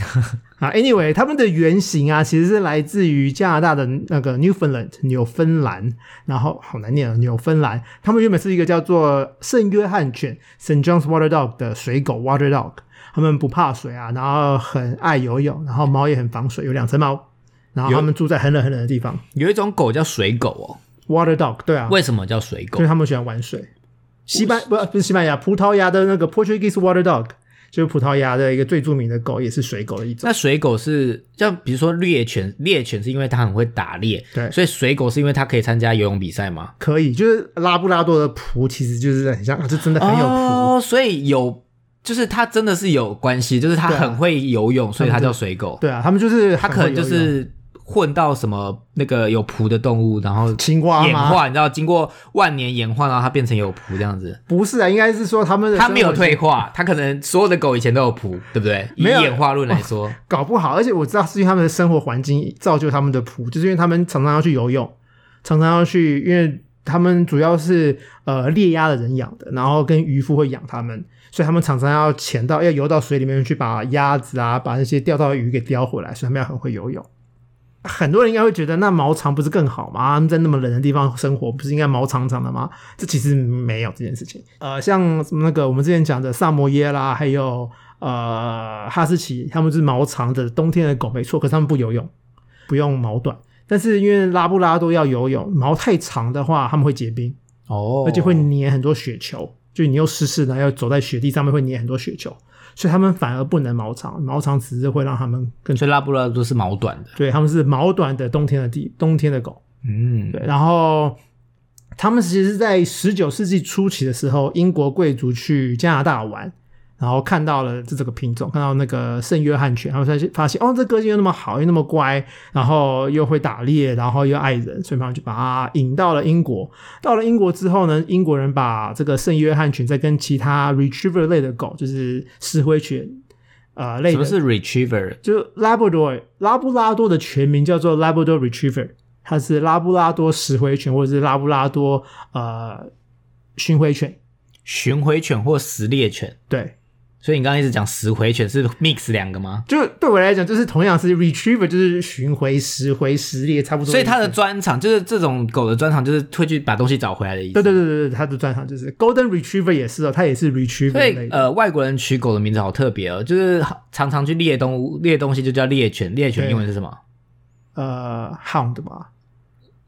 啊，anyway，他们的原型啊，其实是来自于加拿大的那个 Newfoundland 纽芬兰，然后好难念啊，纽芬兰。他们原本是一个叫做圣约翰犬 （St. John's Water Dog） 的水狗 （Water Dog），他们不怕水啊，然后很爱游泳，然后毛也很防水，有两层毛，然后他们住在很冷很冷的地方。有一种狗叫水狗哦，Water Dog，对啊，为什么叫水狗因为？他们喜欢玩水。西班不不是西班牙，葡萄牙的那个 Portuguese Water Dog，就是葡萄牙的一个最著名的狗，也是水狗的一种。那水狗是像比如说猎犬，猎犬是因为它很会打猎，对所以水狗是因为它可以参加游泳比赛吗？可以，就是拉布拉多的蹼，其实就是很像，啊这真的很有蹼。哦，所以有就是它真的是有关系，就是它很会游泳，所以它叫水狗。对啊，他们就是它可能就是混到什么那个有蹼的动物，然后青蛙？演化，你知道，经过万年演化，然后它变成有蹼这样子。不是啊，应该是说他们的它没有退化，它可能所有的狗以前都有蹼，对不对？以演化论来说，搞不好，而且我知道是因为他们的生活环境造就他们的蹼，就是因为他们常常要去游泳，常常要去，因为他们主要是呃猎鸭的人养的，然后跟渔夫会养他们，所以他们常常要潜到要游到水里面去把鸭子啊，把那些钓到的鱼给叼回来，所以他们要很会游泳。很多人应该会觉得，那毛长不是更好吗？他们在那么冷的地方生活，不是应该毛长长的吗？这其实没有这件事情。呃，像什么那个我们之前讲的萨摩耶啦，还有呃哈士奇，他们是毛长的冬天的狗，没错，可是他们不游泳，不用毛短。但是因为拉布拉多要游泳，毛太长的话，他们会结冰，哦而且会粘很多雪球。就你又湿湿的，要走在雪地上面会粘很多雪球，所以他们反而不能毛长，毛长只是会让他们更所以拉布拉多是毛短的。对，他们是毛短的冬天的地冬天的狗。嗯，对，然后他们其实是在十九世纪初期的时候，英国贵族去加拿大玩，然后看到了这这个品种，看到那个圣约翰犬，然后才发现哦，这个性又那么好，又那么乖，然后又会打猎，然后又爱人，所以他们就把它引到了英国。到了英国之后呢，英国人把这个圣约翰犬再跟其他 retriever 类的狗，就是石灰犬。呃，类的什么是 retriever？就 Labrador 拉布拉多的全名叫做 Labrador Retriever，它是拉布拉多石灰犬或者是拉布拉多呃巡回犬。巡回犬或食猎犬。对，所以你刚刚一直讲食回犬是 mix 两个吗？就对我来讲，就是同样是 retriever，就是巡回、拾回、拾猎，差不多。所以它的专长就是这种狗的专长，就是会去把东西找回来的意思。对对对对对，它的专长就是 golden retriever 也是哦，它也是 retriever 所以。呃，外国人取狗的名字好特别哦，就是常常去猎东猎东西就叫猎犬，猎犬对英文是什么？呃，hound 嘛，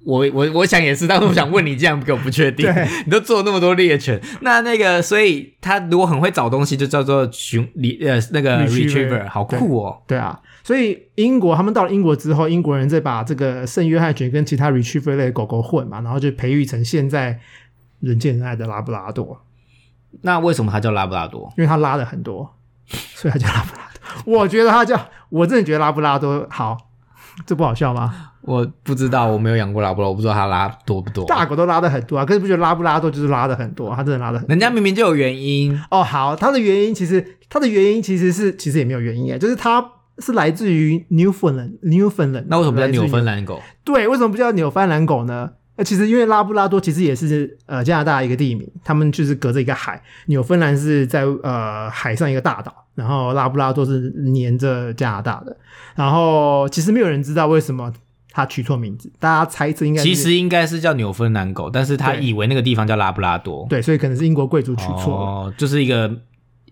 我我我想也是，但是我想问你，这样给我不确定对，你都做了那么多猎犬，那那个，所以他如果很会找东西，就叫做寻猎呃那个 Retriever，retriever，好酷哦。对啊，所以英国他们到了英国之后，英国人再把这个圣约翰犬跟其他 retriever 类的狗狗混嘛，然后就培育成现在人见人爱的拉布拉多，那为什么它叫拉布拉多？因为它拉的很多，所以它叫拉布拉多。我觉得它叫，我真的觉得拉布拉多好，这不好笑吗？我不知道，我没有养过拉布拉，我不知道它拉多不多。大狗都拉的很多啊，可是不觉得拉布拉多就是拉的很多，它真的拉的很多。人家明明就有原因，哦，好，它的原因其实它的原因其实是其实也没有原因哎，就是它是来自于 Newfoundland Newfoundland。那为什么叫纽芬兰狗？对，为什么不叫纽芬兰狗呢？那其实因为拉布拉多其实也是呃加拿大一个地名，他们就是隔着一个海，纽芬兰是在呃海上一个大岛，然后拉布拉多是连着加拿大的。然后其实没有人知道为什么他取错名字，大家猜测应该其实应该是叫纽芬兰狗，但是他以为那个地方叫拉布拉多，对，所以可能是英国贵族取错了。哦，就是一个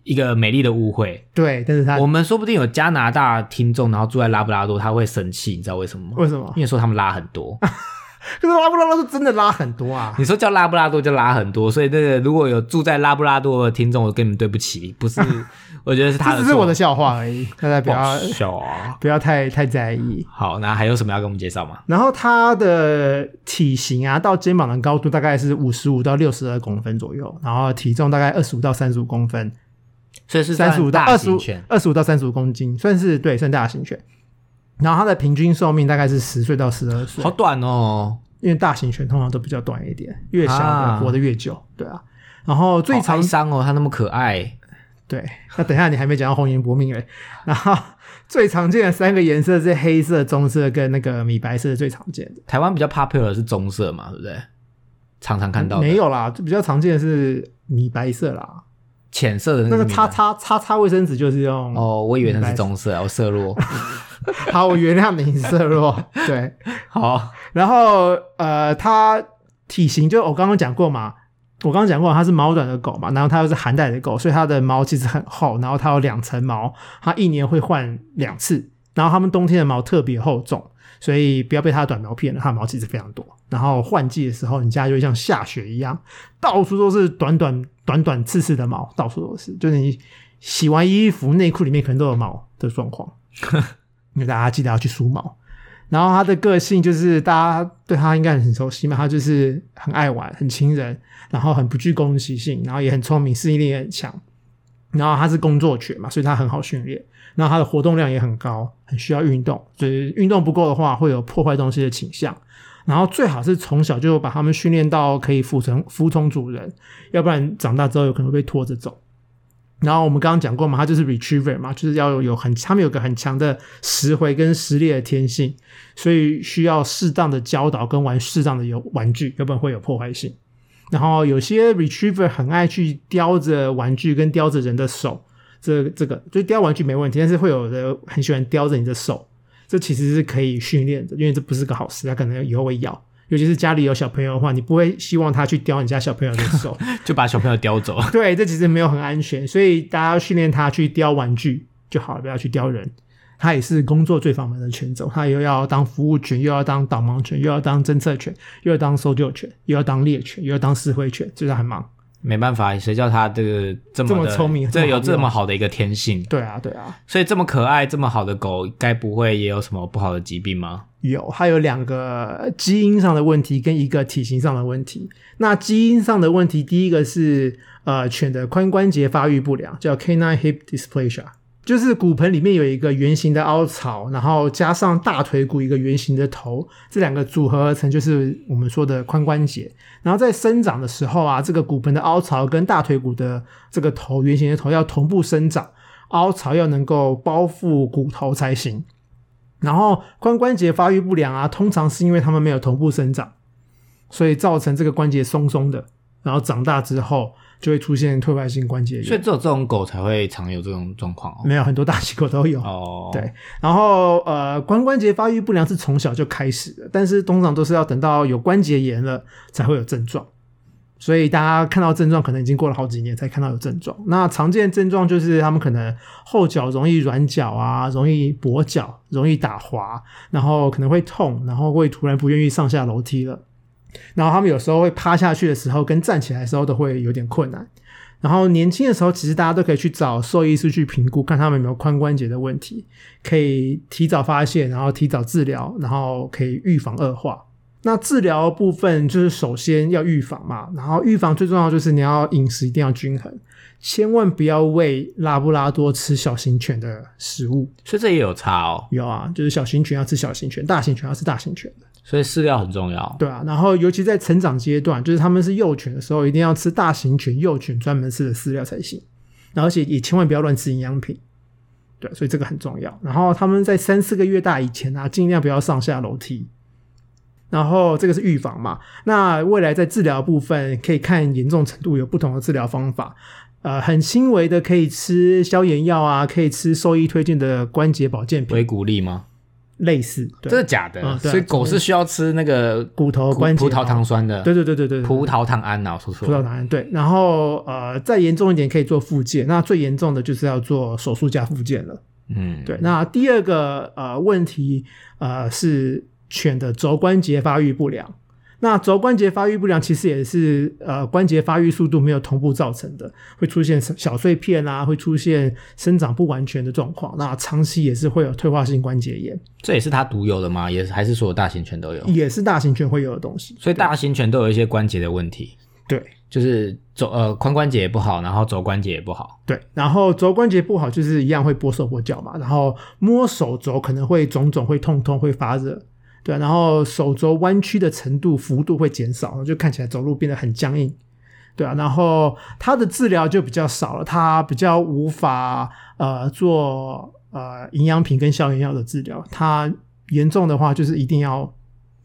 一个美丽的误会。对，但是他我们说不定有加拿大听众，然后住在拉布拉多，他会生气，你知道为什么吗？为什么？因为说他们拉很多。可是拉布拉多是真的拉很多啊。你说叫拉布拉多就拉很多，所以那个如果有住在拉布拉多的听众，我跟你们对不起，不是，我觉得是他的错，这只是我的笑话而已，大家不要笑啊。不要太太在意。好，那还有什么要跟我们介绍吗？然后它的体型啊，到肩膀的高度大概是五十五到六十二公分左右，然后体重大概二十五到三十五公分，所以是三十五到二十五二十五到三十五公斤，算是对，算大型犬。然后它的平均寿命大概是十岁到十二岁好，短哦。因为大型犬通常都比较短一点，越小活得越久，对啊。然后最好长伤哦，它那么可爱。对，那等一下你还没讲到红颜薄命嘞。然后最常见的三个颜色是黑色、棕色跟那个米白色是最常见的。台湾比较 popular 的是棕色嘛，对不对？常常看到的没有啦，就比较常见的是米白色啦。浅色的那个叉叉叉叉卫生纸就是用。哦，我以为那是棕色，我色弱。好，我原谅你色弱。对，好，然后呃，它体型就我刚刚讲过嘛，我刚刚讲过它是毛短的狗嘛，然后它又是寒带的狗，所以它的毛其实很厚，然后它有两层毛，它一年会换两次，然后它们冬天的毛特别厚重。所以不要被它的短毛骗了，它的毛其实非常多。然后换季的时候，你家就会像下雪一样，到处都是短短短短刺刺的毛，到处都是。就是你洗完衣服，内裤里面可能都有毛的状况。因为大家记得要去梳毛。然后它的个性就是大家对它应该很熟悉嘛，它就是很爱玩、很亲人，然后很不具攻击性，然后也很聪明，适应力也很强。然后它是工作犬嘛，所以它很好训练。然后它的活动量也很高，很需要运动。所以运动不够的话，会有破坏东西的倾向。然后最好是从小就把它们训练到可以服从服从主人，要不然长大之后有可能会被拖着走。然后我们刚刚讲过嘛，它就是 retriever 嘛，就是要有很他们有个很强的拾回跟撕裂的天性，所以需要适当的教导跟玩适当的有玩具，要不然会有破坏性。然后有些 retriever 很爱去叼着玩具跟叼着人的手，这这个就叼玩具没问题，但是会有的很喜欢叼着你的手，这其实是可以训练的，因为这不是个好事，它可能以后会咬。尤其是家里有小朋友的话，你不会希望他去叼你家小朋友的手，就把小朋友叼走。对，这其实没有很安全，所以大家要训练他去叼玩具就好了，不要去叼人。他也是工作最繁忙的犬种，他又要当服务犬，又要当导盲犬，又要当侦测犬，又要当搜救犬，又要当猎犬，又要当指挥犬，就是很忙。没办法，谁叫他这个这么这么聪明这有这么好的一个天性？对啊，对啊，所以这么可爱、这么好的狗，该不会也有什么不好的疾病吗？有，它有两个基因上的问题跟一个体型上的问题。那基因上的问题，第一个是呃犬的髋关节发育不良，叫 canine hip dysplasia，就是骨盆里面有一个圆形的凹槽，然后加上大腿骨一个圆形的头，这两个组合而成就是我们说的髋关节。然后在生长的时候啊，这个骨盆的凹槽跟大腿骨的这个头圆形的头要同步生长，凹槽要能够包覆骨头才行。然后髋关节发育不良啊，通常是因为它们没有同步生长，所以造成这个关节松松的，然后长大之后就会出现退化性关节炎。所以只有这种狗才会常有这种状况哦。没有很多大型狗都有。哦，对，然后呃，髋关节发育不良是从小就开始的，但是通常都是要等到有关节炎了才会有症状。所以大家看到症状，可能已经过了好几年才看到有症状。那常见症状就是他们可能后脚容易软脚啊，容易跛脚，容易打滑，然后可能会痛，然后会突然不愿意上下楼梯了。然后他们有时候会趴下去的时候，跟站起来的时候都会有点困难。然后年轻的时候，其实大家都可以去找兽医师去评估，看他们有没有髋关节的问题，可以提早发现，然后提早治疗，然后可以预防恶化。那治疗部分就是首先要预防嘛，然后预防最重要就是你要饮食一定要均衡，千万不要喂拉布拉多吃小型犬的食物。所以这也有差哦。有啊，就是小型犬要吃小型犬，大型犬要吃大型犬的。所以饲料很重要。对啊，然后尤其在成长阶段，就是他们是幼犬的时候，一定要吃大型犬幼犬专门吃的饲料才行。然后而且也千万不要乱吃营养品。对，所以这个很重要。然后他们在三四个月大以前啊，尽量不要上下楼梯。然后这个是预防嘛？那未来在治疗部分，可以看严重程度，有不同的治疗方法。呃，很轻微的可以吃消炎药啊，可以吃兽医推荐的关节保健品，维骨力吗？类似。这对，是假的。嗯对啊所以狗是需要吃那个骨头关节葡萄糖酸的。对对对对对，葡萄糖胺啊，我说错了。葡萄糖胺对。然后呃，再严重一点可以做复健，那最严重的就是要做手术加复健了。嗯，对，那第二个呃问题呃是犬的肘关节发育不良。那肘关节发育不良其实也是呃关节发育速度没有同步造成的，会出现小碎片啊，会出现生长不完全的状况。那长期也是会有退化性关节炎，这也是它独有的吗？也是还是所有大型犬都有？也是大型犬会有的东西。所以大型犬都有一些关节的问题，对就是肘呃髋关节也不好，然后肘关节也不好。对，然后肘关节不好就是一样会跛手跛脚嘛，然后摸手肘可能会肿肿、会痛痛、会发热。对，然后手肘弯曲的程度、幅度会减少，就看起来走路变得很僵硬。对啊，然后它的治疗就比较少了，它比较无法呃做呃营养品跟消炎药的治疗。它严重的话，就是一定要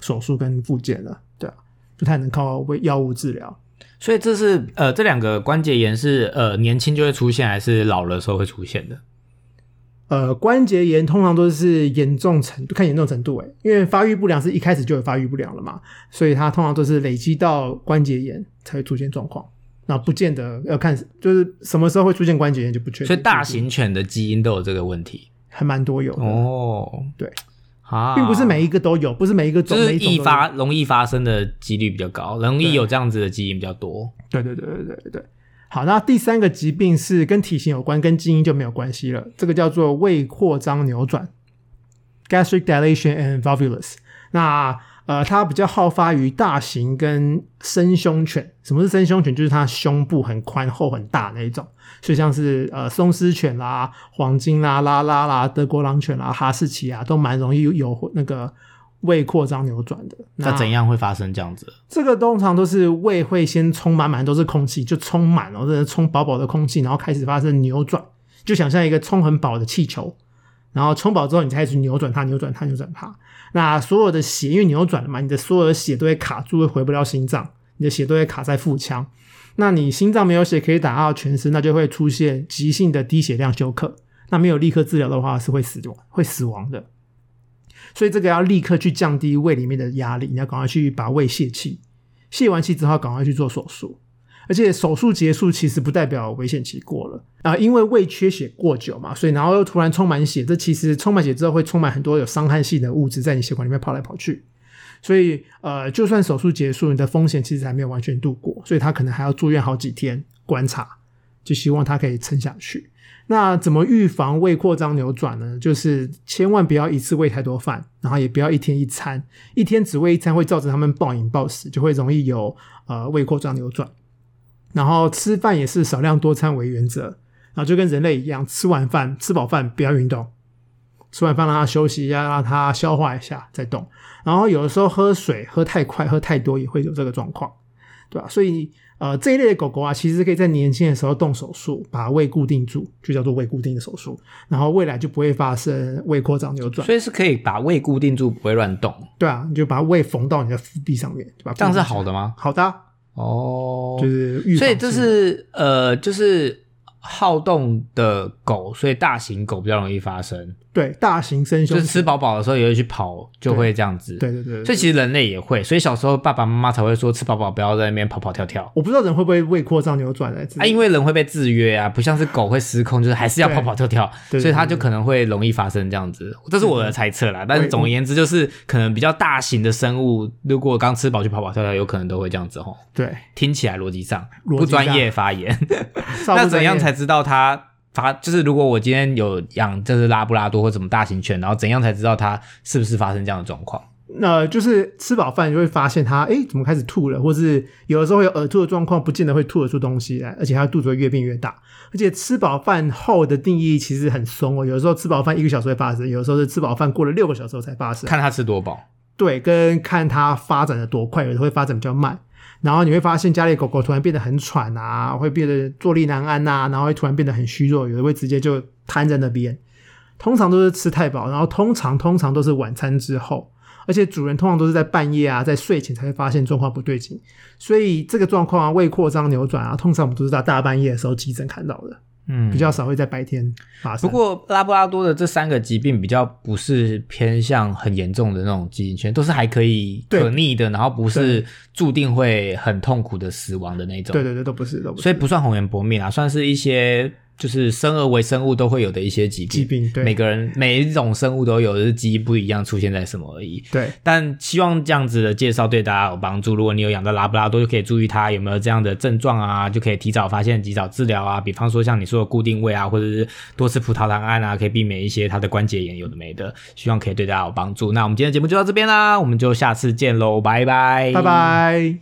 手术跟复健了。对啊，不太能靠为药物治疗。所以这是呃这两个关节炎是呃年轻就会出现，还是老了时候会出现的？呃，关节炎通常都是严重程度，看严重程度诶，因为发育不良是一开始就有发育不良了嘛，所以它通常都是累积到关节炎才会出现状况。那不见得要看，就是什么时候会出现关节炎就不确定。所以大型犬的基因都有这个问题还蛮多有的，哦。对，啊，并不是每一个都有，不是每一个种就是易发容易发生的几率比较高，容易有这样子的基因比较多。对对对对对对对。好，那第三个疾病是跟体型有关，跟基因就没有关系了。这个叫做胃扩张扭转 （gastric dilation and volvulus）。那呃，它比较好发于大型跟深胸犬。什么是深胸犬？就是它胸部很宽厚很大那一种。所以像是呃松狮犬啦、黄金啦、拉拉啦、德国狼犬啦、哈士奇啊，都蛮容易有那个胃扩张扭转的。那怎样会发生这样子？这个通常都是胃会先充满满都是空气，就充满了，或者充饱饱的空气，然后开始发生扭转，就想象一个充很饱的气球，然后充饱之后，你才开始扭转它，扭转它，扭转它。那所有的血因为扭转了嘛，你的所有的血都会卡住，会回不了心脏，你的血都会卡在腹腔。那你心脏没有血可以打到全身，那就会出现急性的低血量休克。那没有立刻治疗的话，是会死亡，会死亡的。所以这个要立刻去降低胃里面的压力，你要赶快去把胃泄气，泄完气之后赶快去做手术。而且手术结束其实不代表危险期过了啊、因为胃缺血过久嘛，所以然后又突然充满血，这其实充满血之后会充满很多有伤害性的物质在你血管里面跑来跑去。所以呃，就算手术结束，你的风险其实还没有完全度过，所以他可能还要住院好几天观察，就希望他可以撑下去。那怎么预防胃扩张扭转呢？就是千万不要一次喂太多饭，然后也不要一天一餐，一天只喂一餐会造成他们暴饮暴食，就会容易有呃胃扩张扭转。然后吃饭也是少量多餐为原则，然后就跟人类一样，吃完饭吃饱饭不要运动，吃完饭让他休息一下，让他消化一下再动。然后有的时候喝水喝太快、喝太多也会有这个状况，对吧？所以呃这一类的狗狗啊，其实可以在年轻的时候动手术，把胃固定住，就叫做胃固定的手术，然后未来就不会发生胃扩张扭转。所以是可以把胃固定住，不会乱动，对啊，你就把胃缝到你的腹壁上面，对吧？这样是好的吗？好的啊、哦，就是预防所以这是呃，就是好动的狗，所以大型狗比较容易发生，对大型生凶就是吃饱饱的时候也会去跑，就会这样子。对对对，所以其实人类也会，所以小时候爸爸妈妈才会说吃饱饱不要在那边跑跑跳跳。我不知道人会不会胃扩张扭转来啊，因为人会被制约啊，不像是狗会失控，就是还是要跑跑跳跳，所以它就可能会容易发生这样子。这是我的猜测啦，但是总而言之，就是可能比较大型的生物，如果刚吃饱去跑跑跳跳，有可能都会这样子吼。对，听起来逻辑上不专业发言，那怎样才知道它发？就是如果我今天有养就是拉布拉多或什么大型犬，然后怎样才知道它是不是发生这样的状况？那就是吃饱饭就会发现它，哎，怎么开始吐了，或是有的时候会有呕吐的状况，不见得会吐得出东西来，而且它肚子会越变越大。而且吃饱饭后的定义其实很松哦，有的时候吃饱饭一个小时会发生，有的时候是吃饱饭过了六个小时后才发生。看它吃多饱。对，跟看它发展的多快，有的会发展比较慢。然后你会发现家里狗狗突然变得很喘啊，会变得坐立难安呐、然后会突然变得很虚弱，有的会直接就瘫在那边。通常都是吃太饱，然后通常通常都是晚餐之后，而且主人通常都是在半夜啊，在睡前才会发现状况不对劲，所以这个状况啊，胃扩张扭转啊，通常我们都是在大半夜的时候急诊看到的，嗯比较少会在白天发生。不过拉布拉多的这三个疾病比较不是偏向很严重的那种基因圈，都是还可以可逆的，然后不是注定会很痛苦的死亡的那种。对对对，都不是都不是所以不算红颜薄命啊，算是一些就是生而为生物都会有的一些疾病。疾病，对每个人每一种生物都有，只是基因不一样出现在什么而已。对但希望这样子的介绍对大家有帮助。如果你有养到拉布拉多，就可以注意它有没有这样的症状啊，就可以提早发现、及早治疗啊。比方说像你说的固定位啊，或者是多吃葡萄糖胺啊，可以避免一些它的关节炎有的没的。希望可以对大家有帮助。那我们今天的节目就到这边啦，我们就下次见喽，拜拜，拜拜。